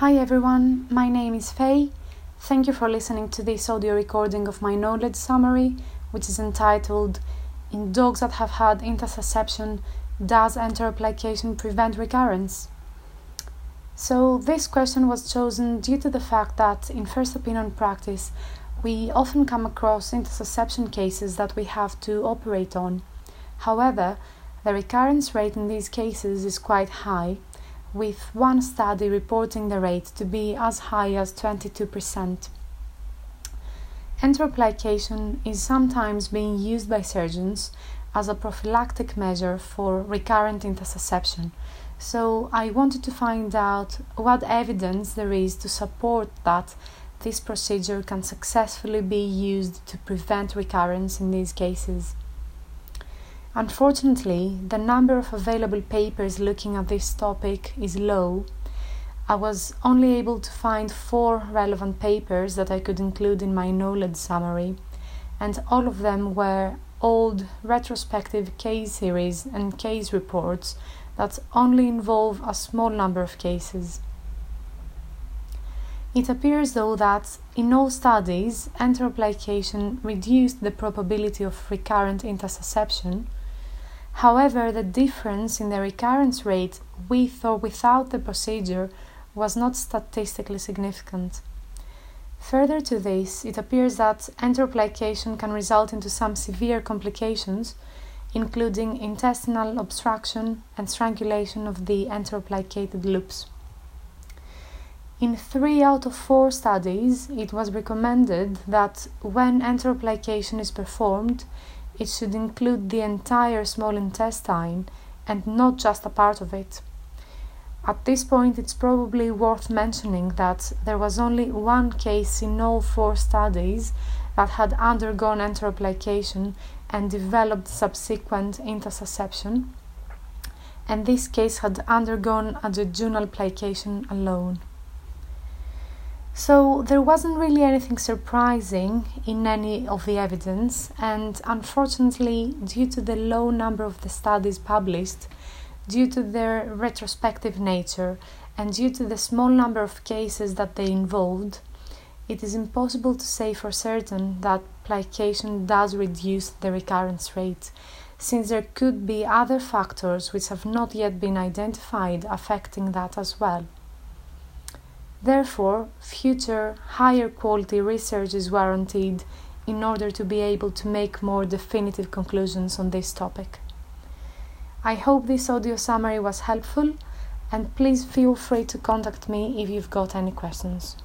Hi everyone, my name is Faye. Thank you for listening to this audio recording of my knowledge summary, which is entitled In Dogs That Have Had Intussusception, Does Enteroplication Prevent Recurrence? So, this question was chosen due to the fact that in first opinion practice, we often come across intussusception cases that we have to operate on. However, the recurrence rate in these cases is quite high with one study reporting the rate to be as high as 22%. Enteroplication is sometimes being used by surgeons as a prophylactic measure for recurrent intussusception. So I wanted to find out what evidence there is to support that this procedure can successfully be used to prevent recurrence in these cases. Unfortunately, the number of available papers looking at this topic is low. I was only able to find four relevant papers that I could include in my knowledge summary, and all of them were old retrospective case series and case reports that only involve a small number of cases. It appears, though, that in all studies, enteroplication reduced the probability of recurrent intussusception However, the difference in the recurrence rate with or without the procedure was not statistically significant. Further to this, it appears that enteroplication can result into some severe complications, including intestinal obstruction and strangulation of the enteroplicated loops. In three out of four studies, it was recommended that when enteroplication is performed, it should include the entire small intestine and not just a part of it. At this point, it's probably worth mentioning that there was only one case in all four studies that had undergone enteroplication and developed subsequent intussusception, and this case had undergone a jejunal plication alone. So there wasn't really anything surprising in any of the evidence, and unfortunately, due to the low number of the studies published, due to their retrospective nature, and due to the small number of cases that they involved, it is impossible to say for certain that plication does reduce the recurrence rate, since there could be other factors which have not yet been identified affecting that as well. Therefore, future higher quality research is warranted in order to be able to make more definitive conclusions on this topic. I hope this audio summary was helpful and please feel free to contact me if you've got any questions.